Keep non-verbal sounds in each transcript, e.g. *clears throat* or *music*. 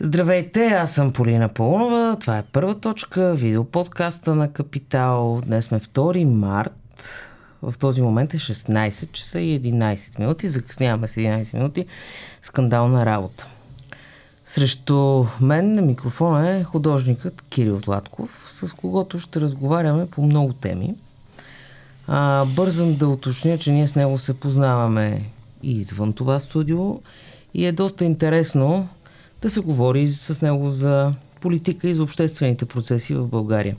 Здравейте, аз съм Полина Полнова. Това е първа точка, видеоподкаста на Капитал. Днес сме 2 март. В този момент е 16 часа и 11 минути. Закъсняваме с 11 минути. Скандална работа. Срещу мен на микрофона е художникът Кирил Златков, с когото ще разговаряме по много теми. А, бързам да уточня, че ние с него се познаваме и извън това студио и е доста интересно да се говори с него за политика и за обществените процеси в България.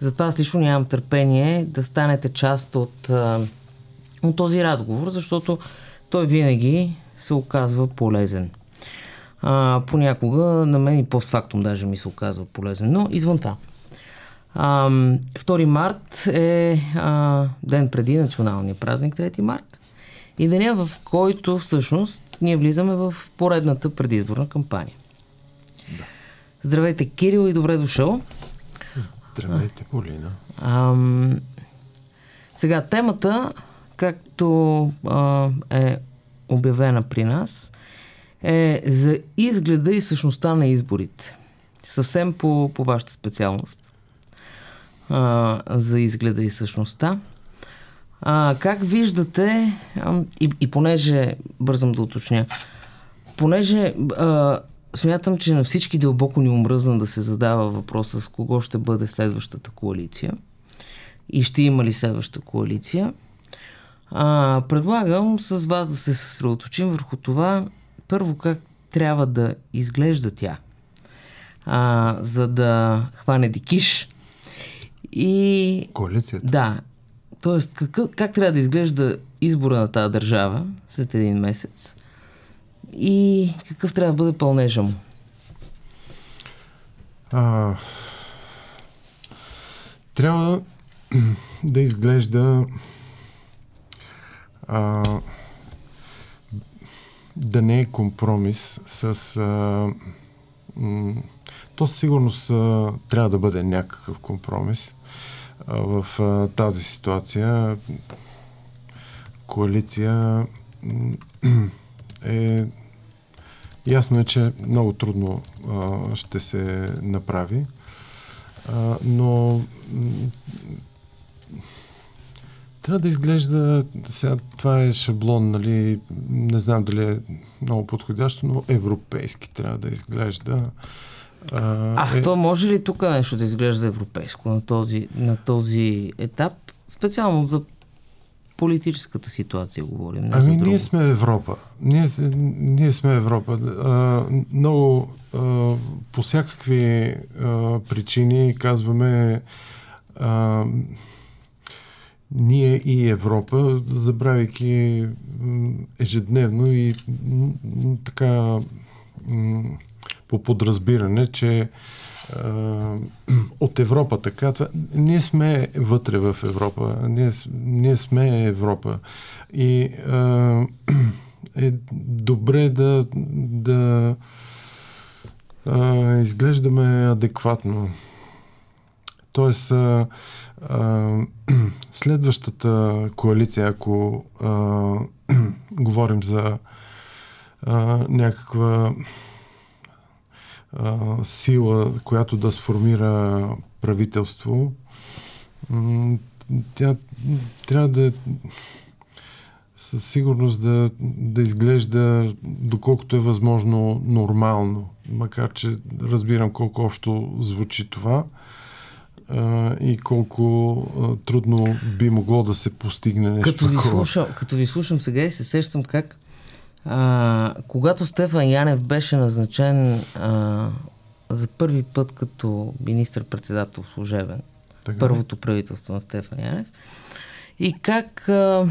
Затова аз лично нямам търпение да станете част от, от този разговор, защото той винаги се оказва полезен. А, понякога на мен и постфактум даже ми се оказва полезен, но извън това. А, 2 март е а, ден преди националния празник, 3 март. И деня, в който всъщност ние влизаме в поредната предизборна кампания. Да. Здравейте, Кирил, и добре дошъл. Здравейте, Полина. А, сега, темата, както а, е обявена при нас, е за изгледа и същността на изборите. Съвсем по, по вашата специалност. За изгледа и същността. А, как виждате, и, и понеже, бързам да уточня, понеже а, смятам, че на всички дълбоко ни омръзна да се задава въпроса с кого ще бъде следващата коалиция и ще има ли следваща коалиция, а, предлагам с вас да се съсредоточим върху това, първо как трябва да изглежда тя, а, за да хване дикиш. И... Коалицията? Да. Тоест, как, как трябва да изглежда избора на тази държава след един месец и какъв трябва да бъде пълнежа му? А, трябва *clears throat* да изглежда а, да не е компромис с... А, м- то със сигурност а, трябва да бъде някакъв компромис в тази ситуация. Коалиция е... Ясно е, че много трудно ще се направи, но трябва да изглежда, сега това е шаблон, нали, не знам дали е много подходящо, но европейски трябва да изглежда. А, Ах, е... то може ли тук нещо да изглежда европейско на този, на този етап? Специално за политическата ситуация говорим. Не ами ние сме Европа. Ние, ние сме Европа. А, много а, по всякакви а, причини казваме а, ние и Европа, забравяйки ежедневно и така по подразбиране, че от Европа така. Това, ние сме вътре в Европа. Ние, ние сме Европа. И а, е добре да, да а, изглеждаме адекватно. Тоест, а, а, следващата коалиция, ако а, *clears throat* говорим за а, някаква а, сила, която да сформира правителство, тя трябва да е със сигурност да, да изглежда доколкото е възможно нормално. Макар, че разбирам колко общо звучи това а, и колко а, трудно би могло да се постигне нещо като ви такова. Слушам, като ви слушам сега и се сещам как а, когато Стефан Янев беше назначен а, за първи път като министр-председател служебен, така. първото правителство на Стефан Янев, и как а,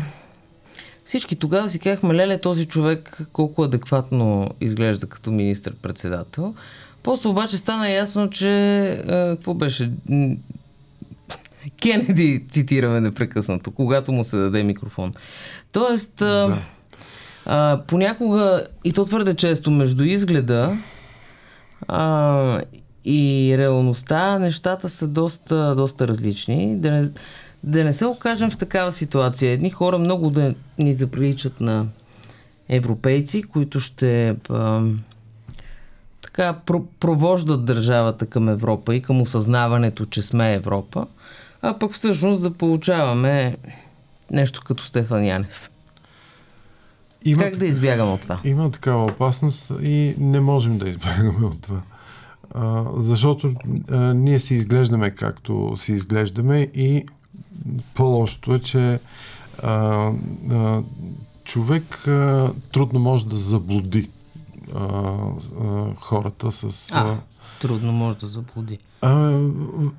всички тогава си казахме, леле, този човек колко адекватно изглежда като министр-председател. После обаче стана ясно, че а, какво беше? Кенеди цитираме непрекъснато, когато му се даде микрофон. Тоест, да. А, понякога, и то твърде често, между изгледа а, и реалността, нещата са доста, доста различни. Да не, да не се окажем в такава ситуация. Едни хора много да ни заприличат на европейци, които ще а, така про- провождат държавата към Европа и към осъзнаването, че сме Европа, а пък всъщност да получаваме нещо като Стефан Янев. Има как да избягаме от това? Има такава опасност и не можем да избягаме от това. А, защото а, ние си изглеждаме както си изглеждаме и по-лошото е, че а, а, човек а, трудно може да заблуди а, а, хората с. А, трудно може да заблуди. А,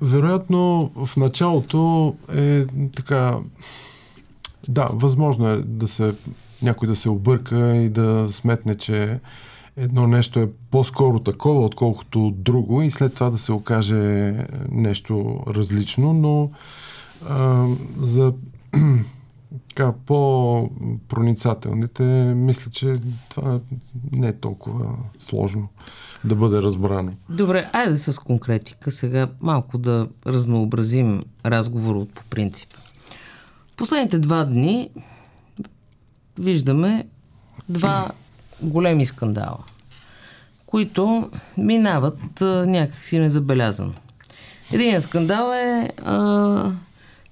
вероятно, в началото е така. Да, възможно е да се някой да се обърка и да сметне, че едно нещо е по-скоро такова, отколкото друго и след това да се окаже нещо различно, но а, за *clears throat* така, по-проницателните, мисля, че това не е толкова сложно да бъде разбрано. Добре, айде с конкретика сега малко да разнообразим разговор от по принцип. Последните два дни виждаме два големи скандала, които минават а, някакси незабелязано. Един скандал е а,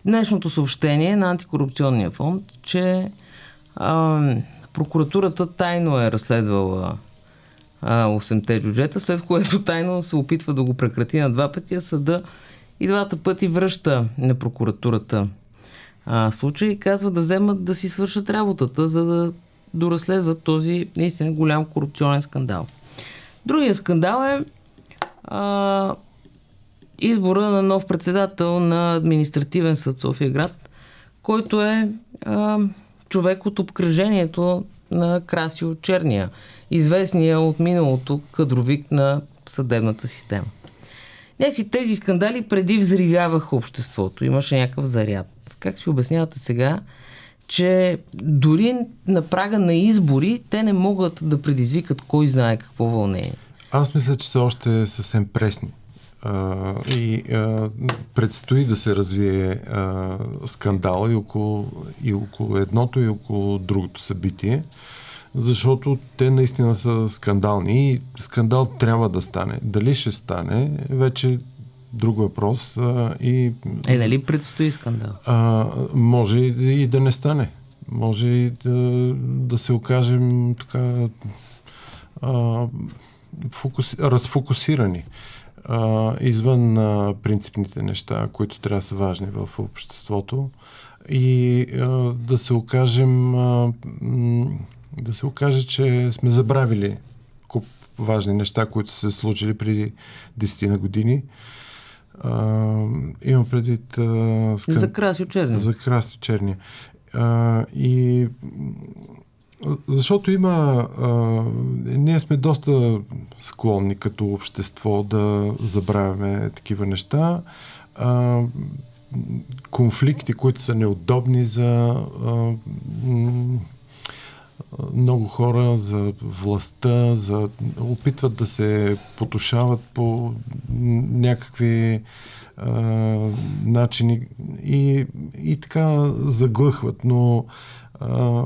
днешното съобщение на Антикорупционния фонд, че а, прокуратурата тайно е разследвала а, 8-те джуджета, след което *laughs* тайно се опитва да го прекрати на два пъти, а съда и двата пъти връща на прокуратурата а, случай казва да вземат да си свършат работата, за да доразследват този наистина голям корупционен скандал. Другия скандал е а, избора на нов председател на административен съд София град, който е а, човек от обкръжението на Красио Черния, известния от миналото кадровик на съдебната система. Някакси тези скандали преди взривяваха обществото. Имаше някакъв заряд. Как си обяснявате сега, че дори на прага на избори те не могат да предизвикат кой знае какво вълнение? Аз мисля, че са още съвсем пресни. А, и а, предстои да се развие а, скандала и около, и около едното и около другото събитие, защото те наистина са скандални и скандал трябва да стане. Дали ще стане, вече друг въпрос. А, и, е, нали предстои скандал? А, може и, да не стане. Може и да, да се окажем така а, фокуси, разфокусирани а, извън а, принципните неща, които трябва да са важни в обществото и а, да се окажем а, да се окаже, че сме забравили куп важни неща, които са се случили преди 10 на години. А, имам предвид... А, скан... За Красио Черния. За Красио Черния. А, и защото има. А, ние сме доста склонни като общество да забравяме такива неща. А, конфликти, които са неудобни за а, много хора, за властта, за опитват да се потушават по някакви а, начини и, и така заглъхват. Но а,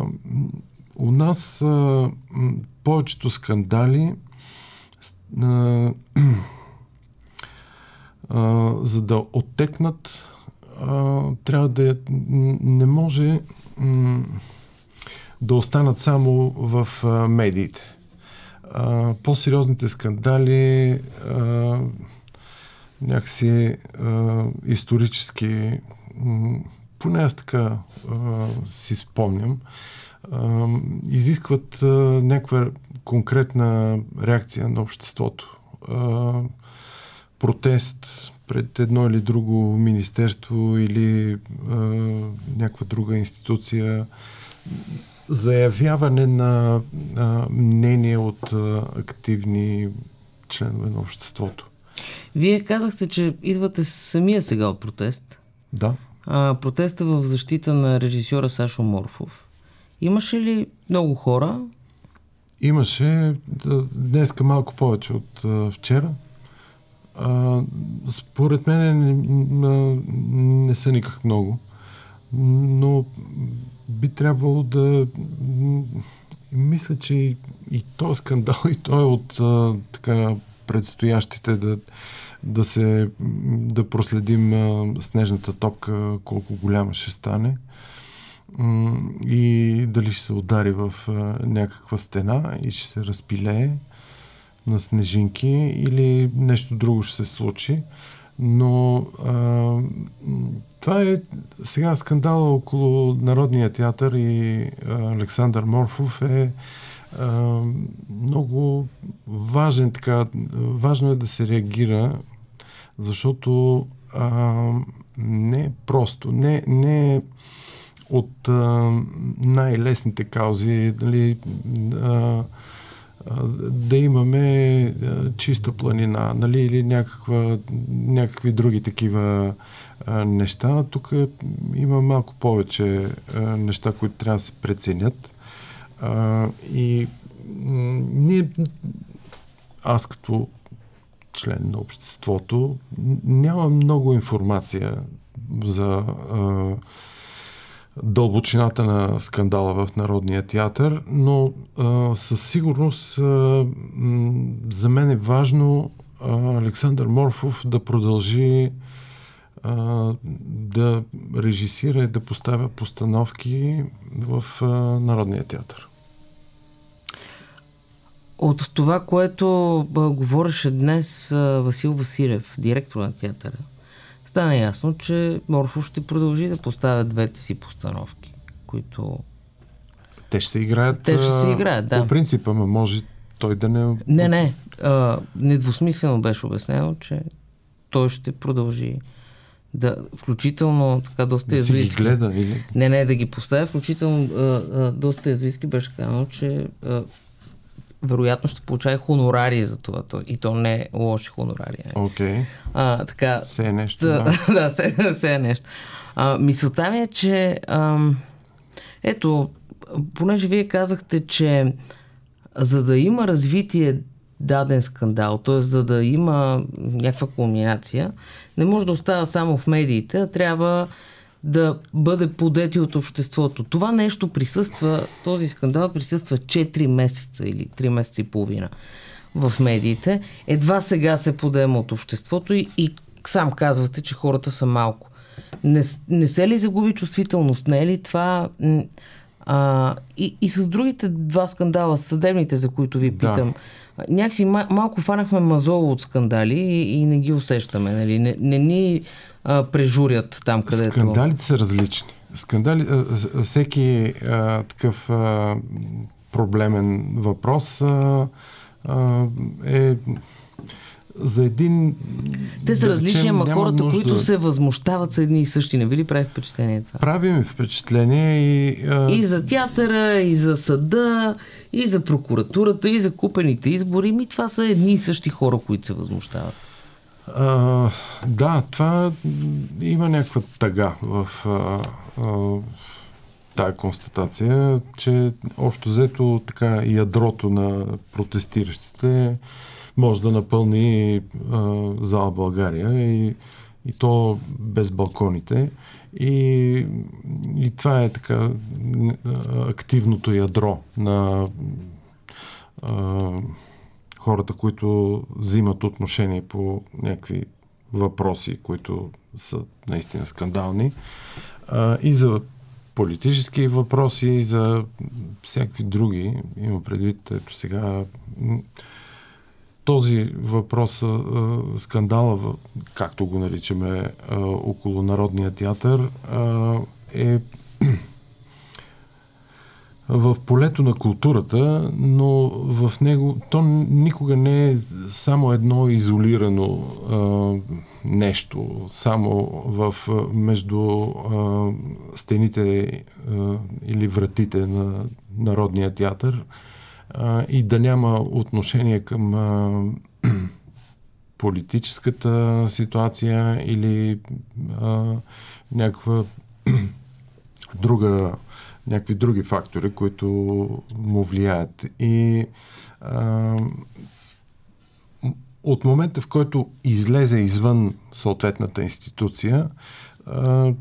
у нас а, повечето скандали а, а, за да оттекнат а, трябва да не може м, да останат само в а, медиите. А, по-сериозните скандали а, някакси а, исторически м, поне аз така а, си спомням, а, изискват а, някаква конкретна реакция на обществото. А, протест пред едно или друго министерство или а, някаква друга институция, заявяване на а, мнение от а, активни членове на обществото. Вие казахте, че идвате самия сега от протест. Да. А, протеста в защита на режисьора Сашо Морфов. Имаше ли много хора? Имаше. Днеска малко повече от а, вчера. А, според мен не, не, са никак много. но би трябвало да мисля, че и, и този скандал, и той е от а, така предстоящите да, да се да проследим а, снежната топка колко голяма ще стане и дали ще се удари в а, някаква стена и ще се разпилее на снежинки или нещо друго ще се случи. Но а, това е сега скандала около Народния театър и а, Александър Морфов е а, много важен така. Важно е да се реагира, защото а, не е просто, не, не е от а, най-лесните каузи, дали, а, да имаме чиста планина, нали, или някаква, някакви други такива неща. Тук има малко повече неща, които трябва да се преценят. И ние, аз като член на обществото, нямам много информация за а, дълбочината на скандала в Народния театър, но а, със сигурност а, м, за мен е важно а, Александър Морфов да продължи а, да режисира и да поставя постановки в а, Народния театър. От това, което а, говореше днес а, Васил Василев, директор на театъра, стана ясно, че Морфов ще продължи да поставя двете си постановки, които... Те ще се играят. Те ще се играят, да. По принципа, ма може той да не... Не, не. А, недвусмислено беше обяснено, че той ще продължи да, включително така доста да язвийски. гледа или... Не, не, да ги поставя, включително а, а, доста язвийски беше казано, че а, вероятно ще получава хонорари за това. То- И то не е лоши хонорари. Не. Окей. А, така, Все е нещо. да, Да. *laughs* все е нещо. А, мисълта ми е, че ам, ето, понеже вие казахте, че за да има развитие даден скандал, т.е. за да има някаква кулминация, не може да остава само в медиите, а трябва да бъде подети от обществото. Това нещо присъства, този скандал присъства 4 месеца или 3 месеца и половина в медиите. Едва сега се подема от обществото и, и сам казвате, че хората са малко. Не, не се ли загуби чувствителност? Не е ли това... А, и, и с другите два скандала, съдебните, за които ви Да. питам, някакси ма, малко фанахме мазоло от скандали и, и не ги усещаме. Нали? Не, не ни а, прежурят там, където... Скандалите са различни. Скандали, а, всеки а, такъв а, проблемен въпрос а, а, е за един... Те са да различни, ама хората, нужда- които се възмущават са едни и същи. Не ви ли прави впечатление това? Прави ми впечатление и... А, И за театъра, и за съда, и за прокуратурата, и за купените избори. Ми това са едни и същи хора, които се възмущават. А, да, това има някаква тъга в а, а, тая констатация, че общо взето така ядрото на протестиращите може да напълни а, зала България и, и то без балконите. И, и това е така активното ядро на а, хората, които взимат отношение по някакви въпроси, които са наистина скандални. А, и за политически въпроси, и за всякакви други. Има предвид, ето сега този въпрос, а, скандала, както го наричаме, а, около Народния театър, а, е в полето на културата, но в него то никога не е само едно изолирано а, нещо, само в, между а, стените а, или вратите на Народния театър а, и да няма отношение към а, *clears throat* политическата ситуация или а, някаква *clears throat* друга, някакви други фактори, които му влияят. И а, от момента, в който излезе извън съответната институция, а,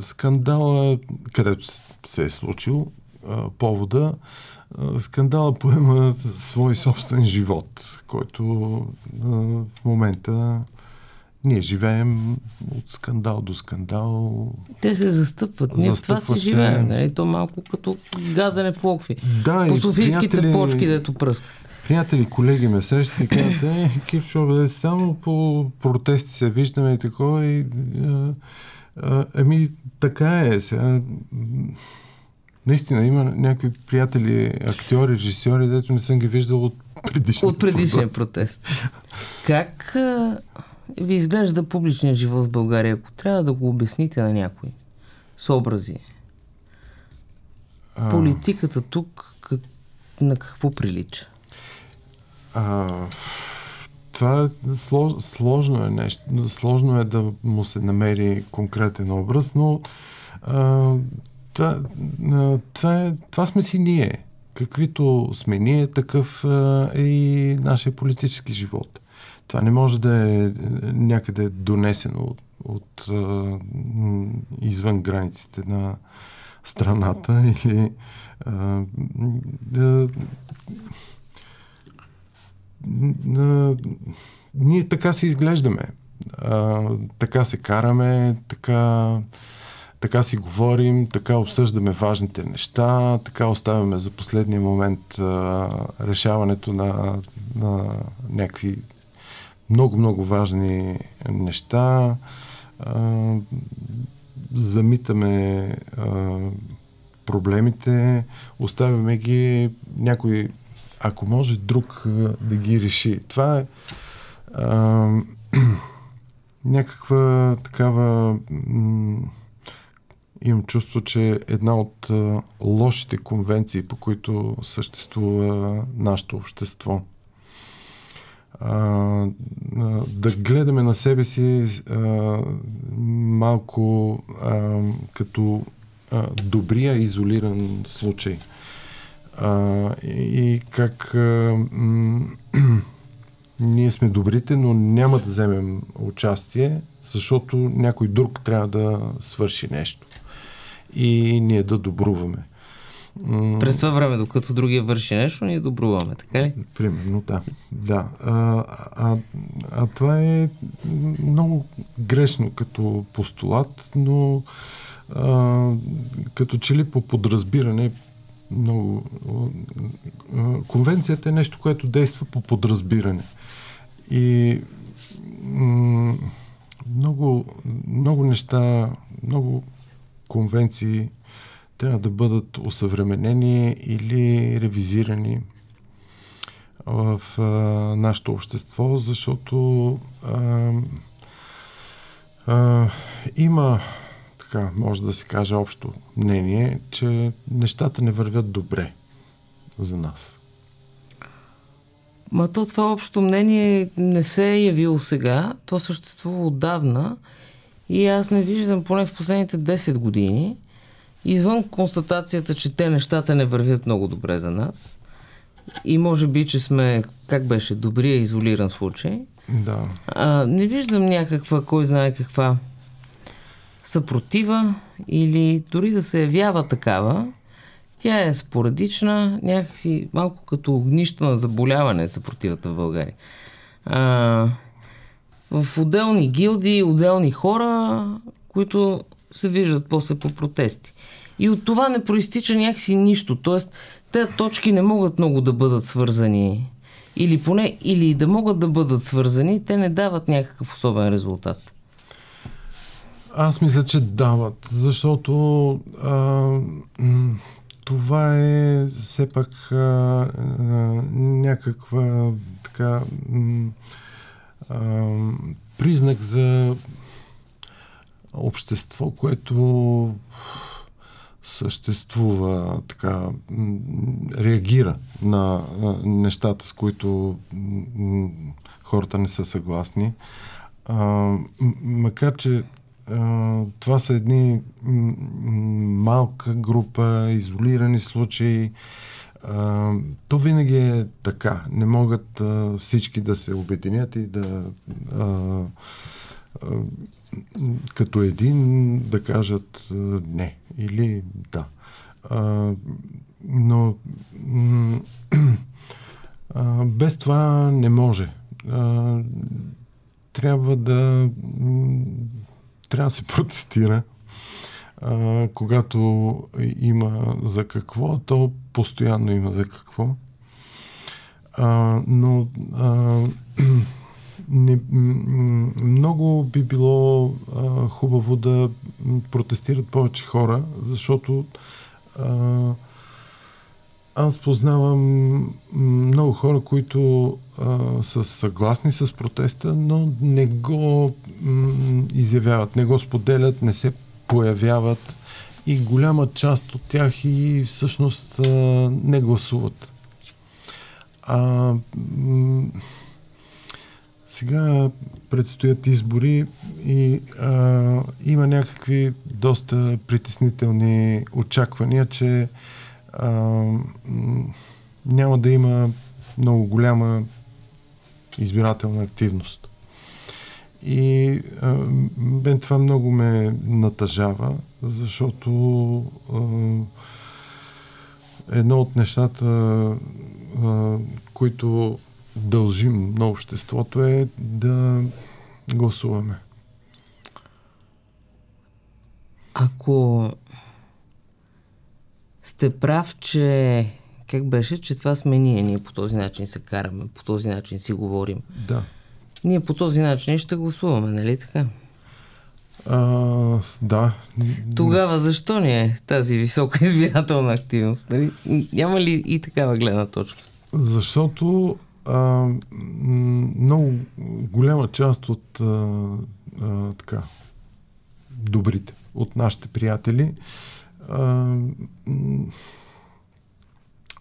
скандала, където се е случил, а, повода, а, скандала поема свой собствен живот, който а, в момента ние живеем от скандал до скандал. Те се застъпват. Ние това си се. живеем. Нали? То малко като газане в локви. Да, По софийските приятели- почки, дето пръскат. Приятели, колеги ме срещат и казват, е, Кирчо, бе, само по протести се виждаме и такова и а, а, ами така е сега. Наистина има някакви приятели, актьори, режисьори, дето не съм ги виждал от предишния От предишния протест. Как а, ви изглежда публичния живот в България, ако трябва да го обясните на някой с образи? А, Политиката тук как, на какво прилича? А, това е слож, сложно е нещо. Сложно е да му се намери конкретен образ, но а, това, а, това, е, това сме си ние. Каквито сме ние, такъв а, е и нашия политически живот. Това не може да е някъде донесено от, от а, м, извън границите на страната или а, да, а, ние така се изглеждаме. А, така се караме, така, така си говорим, така обсъждаме важните неща, така оставяме за последния момент а, решаването на, на някакви много-много важни неща. А, замитаме а, проблемите, оставяме ги някой, ако може друг да ги реши. Това е а, *clears throat* някаква такава имам чувство, че една от а, лошите конвенции, по които съществува нашето общество. Да гледаме на себе си а, малко а, като а, добрия изолиран случай. А, и как а, м- *clears throat* ние сме добрите, но няма да вземем участие, защото някой друг трябва да свърши нещо. И ние да добруваме. През това време, докато другия върши нещо, ние добруваме, така ли? Примерно, да. да. А, а, а това е много грешно като постулат, но а, като че ли по подразбиране много... а, Конвенцията е нещо, което действа по подразбиране. И м- много, много неща, много конвенции трябва да бъдат усъвременени или ревизирани в а, нашето общество, защото а, а, има, така, може да се каже общо мнение, че нещата не вървят добре за нас. Ма то това общо мнение не се е явило сега, то съществува отдавна и аз не виждам поне в последните 10 години, извън констатацията, че те нещата не вървят много добре за нас и може би, че сме, как беше, добрия изолиран случай, Да. а, не виждам някаква, кой знае каква съпротива или дори да се явява такава, тя е спорадична, някакси малко като огнища на заболяване е съпротивата в България. А, в отделни гилдии, отделни хора, които се виждат после по протести. И от това не проистича някакси нищо. Тоест, тези точки не могат много да бъдат свързани. Или поне, или да могат да бъдат свързани, те не дават някакъв особен резултат. Аз мисля, че дават, защото а, това е все пак а, а, някаква така а, признак за общество, което съществува, така, реагира на, нещата, с които хората не са съгласни. А, макар, че а, това са едни малка група, изолирани случаи, а, то винаги е така. Не могат а, всички да се обединят и да а, като един да кажат не или да. А, но *clears throat* а, без това не може. А, трябва да трябва да се *laughs* протестира. А, когато има за какво, то постоянно има за какво. А, но а, *clears throat* не, много би било а, хубаво да протестират повече хора, защото а, аз познавам много хора, които а, са съгласни с протеста, но не го м, изявяват, не го споделят, не се появяват и голяма част от тях и всъщност а, не гласуват. А, м- сега предстоят избори и а, има някакви доста притеснителни очаквания, че а, няма да има много голяма избирателна активност. И а, мен това много ме натъжава, защото а, едно от нещата, а, които дължим на обществото е да гласуваме. Ако сте прав, че как беше, че това сме ние, ние по този начин се караме, по този начин си говорим. Да. Ние по този начин ще гласуваме, нали така? А, да. Тогава защо ни е тази висока избирателна активност? Нали? Няма ли и такава гледна точка? Защото а, много голяма част от а, а, така, добрите, от нашите приятели, а,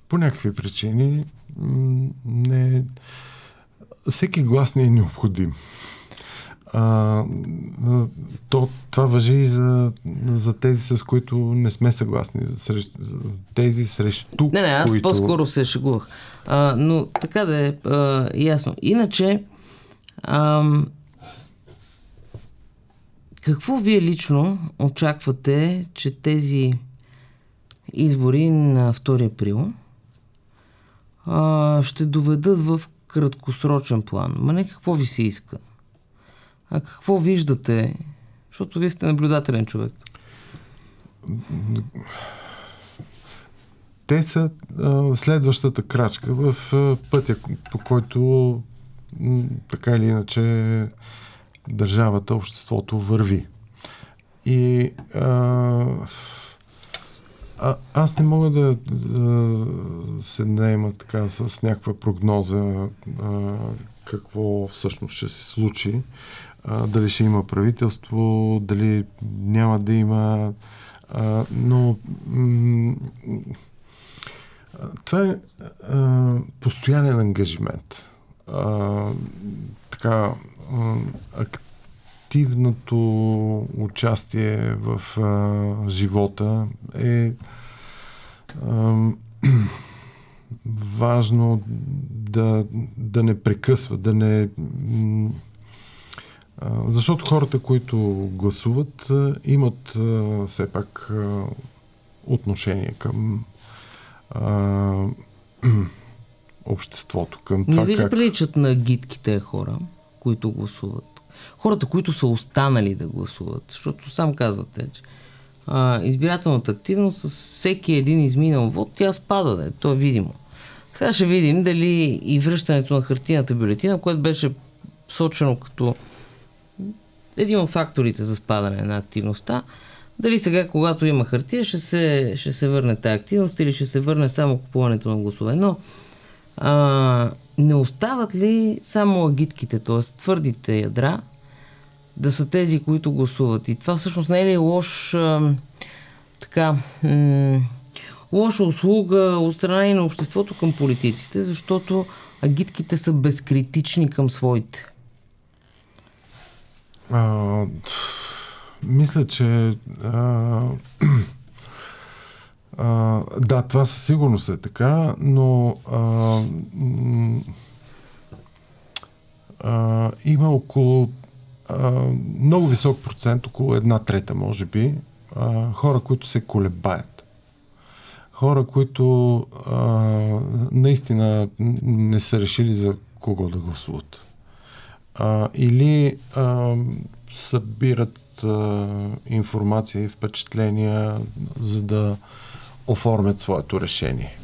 по някакви причини не, всеки глас не е необходим. А, то, това въжи и за, за тези, с които не сме съгласни. Срещу, тези срещу. Не, не, аз които... по-скоро се шегувах. А, но така да е а, ясно. Иначе, а, какво вие лично очаквате, че тези избори на 2 април а, ще доведат в краткосрочен план? Ма не какво ви се иска? А какво виждате? Защото вие сте наблюдателен човек. Те са а, следващата крачка в а, пътя, по който м, така или иначе държавата, обществото върви. И а, а, аз не мога да, да се наема така с някаква прогноза а, какво всъщност ще се случи дали ще има правителство, дали няма да има. Но това е постоянен ангажимент. Така, активното участие в живота е *clears throat* важно да, да не прекъсва, да не защото хората, които гласуват, имат все пак отношение към а, *clears throat* обществото, към това Не ви ли как... приличат на гидките хора, които гласуват? Хората, които са останали да гласуват, защото сам казвате, че а, избирателната активност с всеки един изминал вод, тя спада, да, то е видимо. Сега ще видим дали и връщането на хартината бюлетина, което беше сочено като един от факторите за спадане на активността. Дали сега, когато има хартия, ще се, ще се върне тази активност или ще се върне само купуването на гласове. Но а, не остават ли само агитките, т.е. твърдите ядра, да са тези, които гласуват? И това всъщност не е ли лош а, така, м- лоша услуга от страна и на обществото към политиците, защото агитките са безкритични към своите. А, мисля, че а, *clears throat* а, да, това със сигурност е така, но а, а, има около а, много висок процент, около една трета, може би, а, хора, които се колебаят. Хора, които а, наистина не са решили за кого да гласуват. А, или а, събират а, информация и впечатления, за да оформят своето решение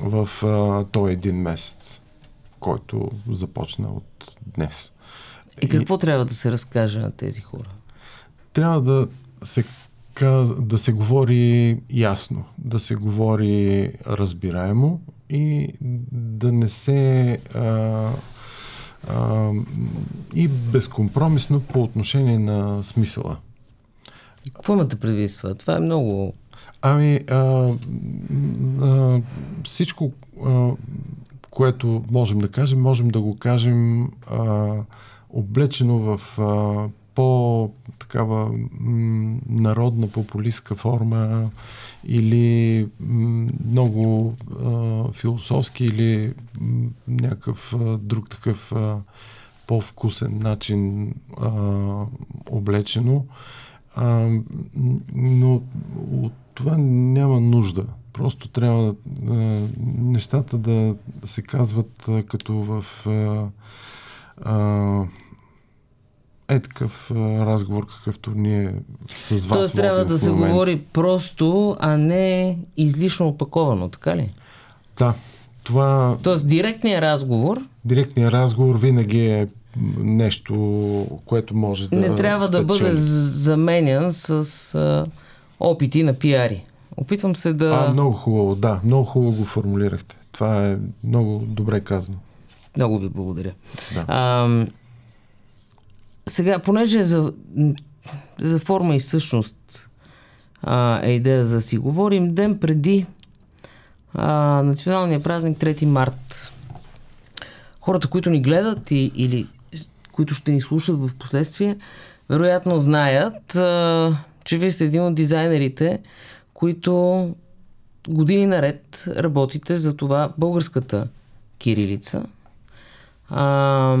в а, този един месец, който започна от днес. И какво и, трябва да се разкаже на тези хора? Трябва да се, да се говори ясно, да се говори разбираемо и да не се а, а, и безкомпромисно по отношение на смисъла. Какво имате предвид това? Това е много... Ами, а, а, всичко, а, което можем да кажем, можем да го кажем а, облечено в а, по-такава народна популистска форма или много а, философски или някакъв а, друг такъв а, по-вкусен начин а, облечено. А, но от това няма нужда. Просто трябва а, нещата да се казват а, като в а, а, е такъв разговор, какъвто ние с вас Тоест трябва да се говори просто, а не излишно опаковано, така ли? Да. Това... Тоест директният разговор... Директният разговор винаги е нещо, което може да Не трябва спечели. да бъде заменян с а, опити на пиари. Опитвам се да... А, много хубаво, да. Много хубаво го формулирахте. Това е много добре казано. Много ви благодаря. Да. А, сега, понеже за, за форма и същност а, е идея за да си говорим, ден преди а, националния празник 3 март. Хората, които ни гледат и, или които ще ни слушат в последствие, вероятно знаят, а, че вие сте един от дизайнерите, които години наред работите за това българската кирилица а,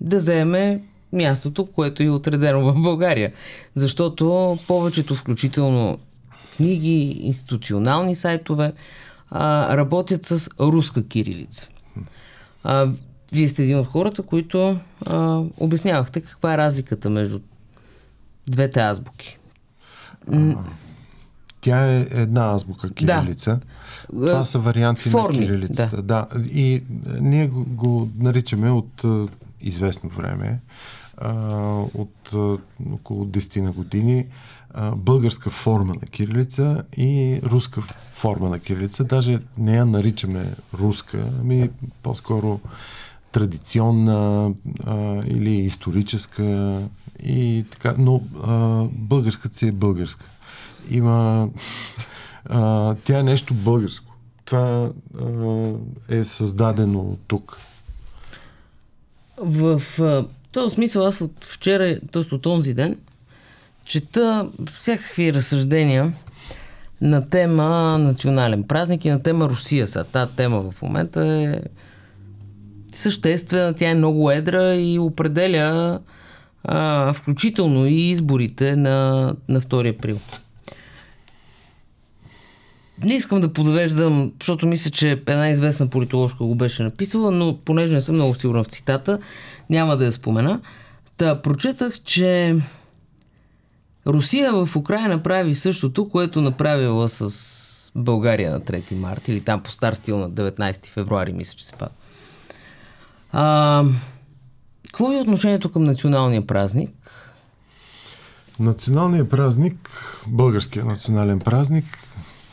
да заеме мястото, което е отредено в България. Защото повечето, включително книги, институционални сайтове, а, работят с руска кирилица. А, вие сте един от хората, които а, обяснявахте каква е разликата между двете азбуки. Тя е една азбука кирилица. Да. Това са варианти Форми, на кирилицата. Да. да. И ние го, го наричаме от известно време, от около 10 на години, българска форма на кирилица и руска форма на кирилица. Даже не я наричаме руска, ами по-скоро традиционна а, или историческа и така, но а, българската си е българска. Има а, тя е нещо българско. Това а, е създадено тук. В а, този смисъл аз от вчера, т.е. от този ден, чета всякакви разсъждения на тема национален празник и на тема Русия. Са. Та тема в момента е съществена, тя е много едра и определя а, включително и изборите на, на 2 април. Не искам да подвеждам, защото мисля, че една известна политоложка го беше написала, но понеже не съм много сигурна в цитата, няма да я спомена. Та прочетах, че Русия в Украина прави същото, което направила с България на 3 март или там по стар стил на 19 февруари, мисля, че се пада. А, какво е отношението към националния празник? Националният празник, българския национален празник,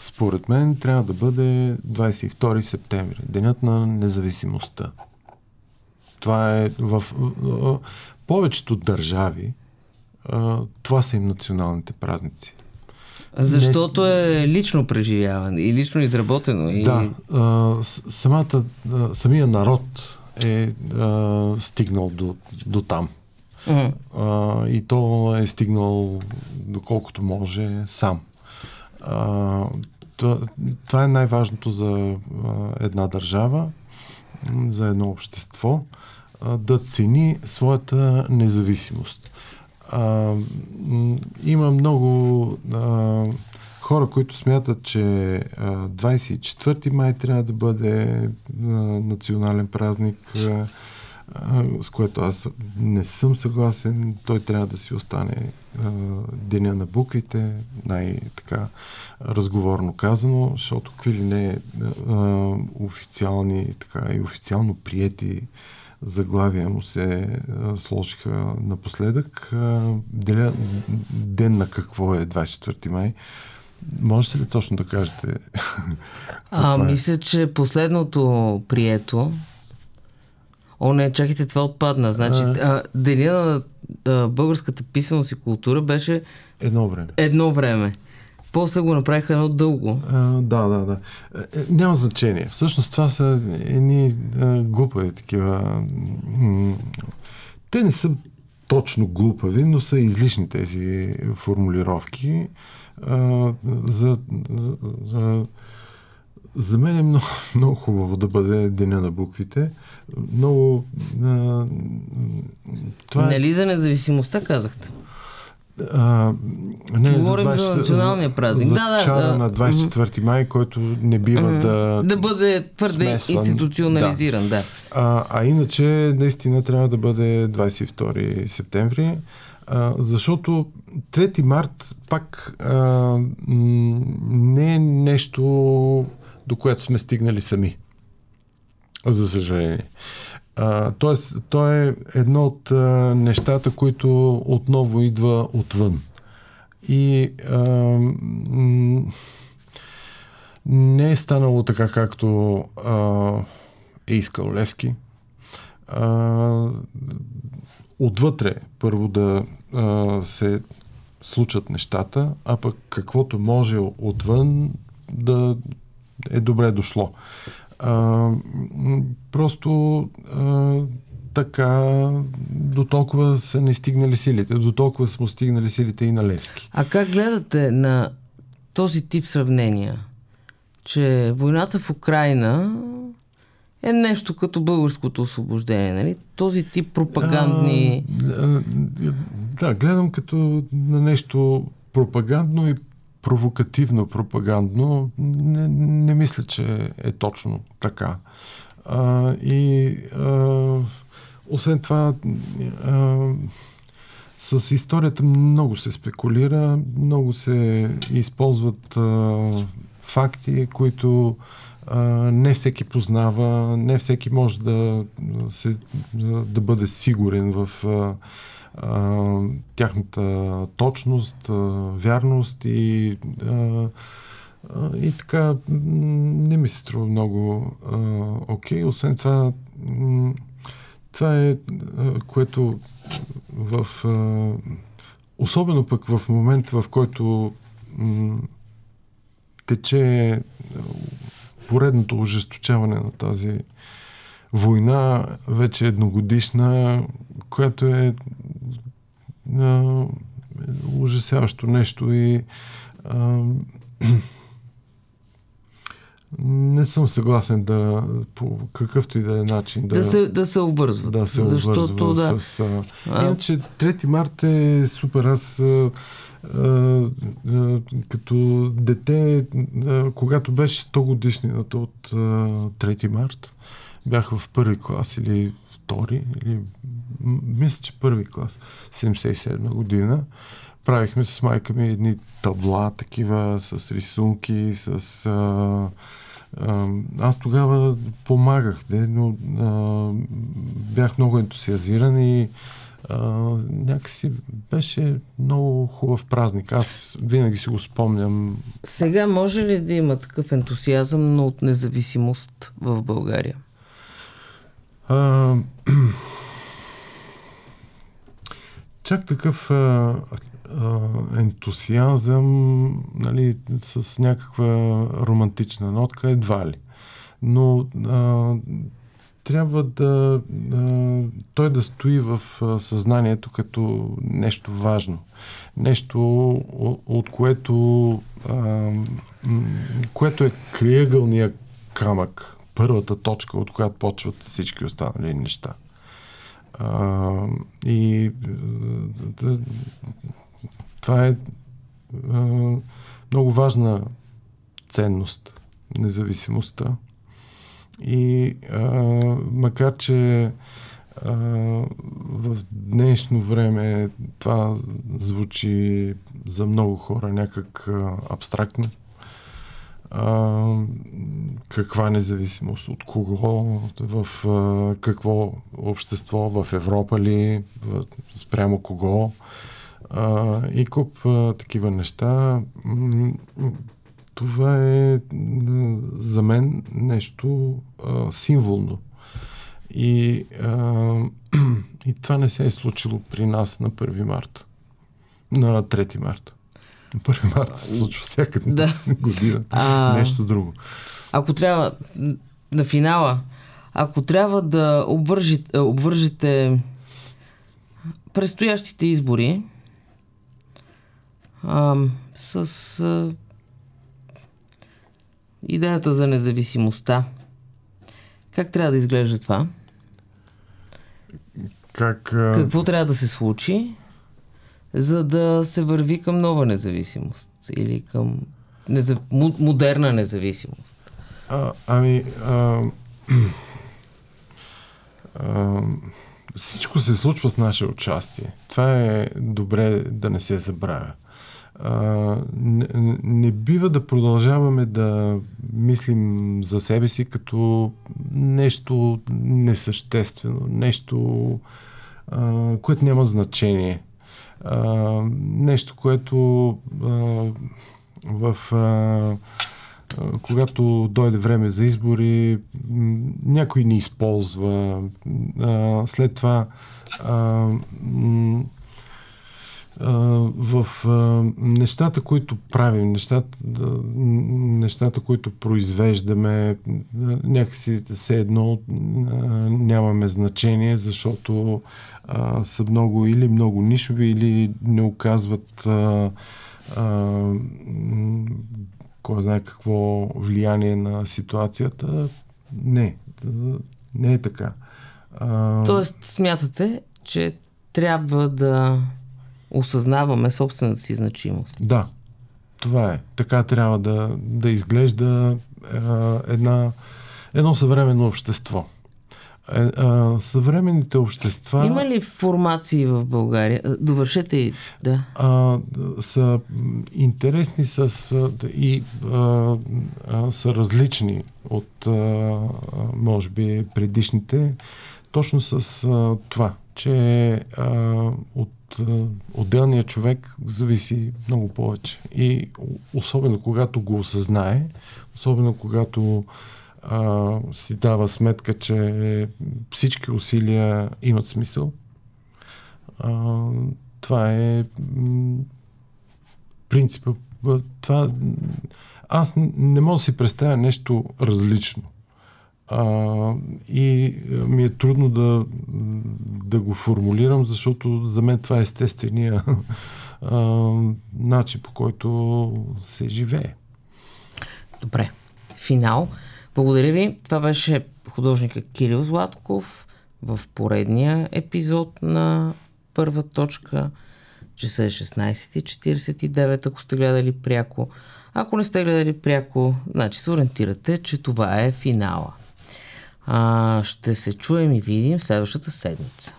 според мен, трябва да бъде 22 септември, денят на независимостта. Това е в, повечето държави, това са им националните празници. Защото е лично преживяване и лично изработено. И... Да, самата, самия народ е стигнал до, до там. Uh-huh. А, и то е стигнал доколкото може сам. А, това, е най-важното за а, една държава, за едно общество. а, да цени своята независимост. А, има много а, хора, които смятат, че 24 май трябва да бъде национален празник, с което аз не съм съгласен. Той трябва да си остане деня на буквите, най-така разговорно казано, защото какви ли не официални така и официално приети заглавия му се сложиха напоследък. Деня, ден на какво е 24 май? Можете ли точно да кажете? *laughs* а, е? мисля, че последното прието. О, не, чакайте, това отпадна. Значи, а, деня на българската писменост и култура беше. Едно време. Едно време. После го направиха едно дълго. А, да, да, да. Е, няма значение. Всъщност това са едни глупави такива. Те не са точно глупави, но са излишни тези формулировки а, за, за, за, за мен е много, много хубаво да бъде Деня на буквите. Много. А, това е... Нали за независимостта казахте? А, не, Говорим за, 20, за националния празник. За да, чара да, на 24 май, който не бива mm-hmm. да. Да бъде твърде смесван. институционализиран, да. да. А, а иначе, наистина трябва да бъде 22 септември. А, защото 3 март пак а, не е нещо, до което сме стигнали сами. За съжаление. А, тоест, то е едно от а, нещата, които отново идва отвън. И а, не е станало така, както а, е искал Левски. А, отвътре първо да а, се случат нещата, а пък каквото може отвън да е добре дошло. А, просто а, така до толкова са не стигнали силите, до толкова са му стигнали силите и на Левски. А как гледате на този тип сравнения? Че войната в Украина е нещо като българското освобождение, нали? Този тип пропагандни... А, да, гледам като на нещо пропагандно и провокативно пропагандно. Не, не мисля, че е точно така. А, и а, освен това, а, с историята много се спекулира, много се използват а, факти, които а, не всеки познава, не всеки може да, се, да бъде сигурен в а, тяхната точност, вярност и, и така не ми се струва много а, окей. Освен това, това е което в особено пък в момента, в който тече поредното ожесточаване на тази война, вече едногодишна, която е а, ужасяващо нещо и а, *clears throat* не съм съгласен да по какъвто и да е начин да, да, се, да се обвързват. Да се Защото, да. с... А, иначе 3 март е супер. Аз а, а, като дете, а, когато беше 100 годишнината от а, 3 март, бях в първи клас или втори, или мисля, че първи клас, 77 година. Правихме с майка ми едни табла, такива с рисунки, с... А, а, аз тогава помагах, де, но а, бях много ентусиазиран и а, някакси беше много хубав празник. Аз винаги си го спомням. Сега може ли да има такъв ентусиазъм, но от независимост в България? А, *clears throat* чак такъв а, а, ентусиазъм, нали, с някаква романтична нотка, едва ли. Но а, трябва да а, той да стои в съзнанието като нещо важно. Нещо, от което, а, което е криъгълния камък първата точка, от която почват всички останали неща. А, и да, това е а, много важна ценност, независимостта. И а, макар, че а, в днешно време това звучи за много хора някак абстрактно, а, каква независимост, от кого, в а, какво общество, в Европа ли, в, спрямо кого а, и куп а, такива неща. Това е за мен нещо а, символно. И, а, *clears throat* и това не се е случило при нас на 1 марта. На 3 марта. На 1 марта се случва всяка да. година. А, нещо друго. Ако трябва на финала, ако трябва да обвържите, обвържете предстоящите избори а, с а, идеята за независимостта, как трябва да изглежда това? Как, а... Какво трябва да се случи, за да се върви към нова независимост или към незав... модерна независимост? А, ами, а, *clears throat* а, всичко се случва с наше участие. Това е добре да не се забравя а, не, не бива да продължаваме да мислим за себе си като нещо несъществено, нещо, а, което няма значение. Нещо, което а, в. А, когато дойде време за избори, някой ни използва. А, след това а, в нещата, които правим, нещата, нещата, които произвеждаме, някакси все едно нямаме значение, защото са много или много нишови, или не оказват кой знае какво влияние на ситуацията. Не, не е така. Тоест, смятате, че трябва да осъзнаваме собствената си значимост. Да, това е. Така трябва да, да изглежда е, една, едно съвременно общество. Е, е, съвременните общества. Има ли формации в България? Довършете и. Да. А, са интересни с. и а, а, са различни от, а, може би, предишните, точно с а, това, че а, от отделния човек зависи много повече. И особено когато го осъзнае, особено когато а, си дава сметка, че всички усилия имат смисъл, а, това е принципа. Това, аз не мога да си представя нещо различно. А, и ми е трудно да, да го формулирам, защото за мен това е естествения *laughs* а, начин, по който се живее. Добре. Финал. Благодаря ви. Това беше художника Кирил Златков в поредния епизод на първа точка. Часа е 16.49, ако сте гледали пряко. Ако не сте гледали пряко, значи се ориентирате, че това е финала. А, ще се чуем и видим следващата седмица.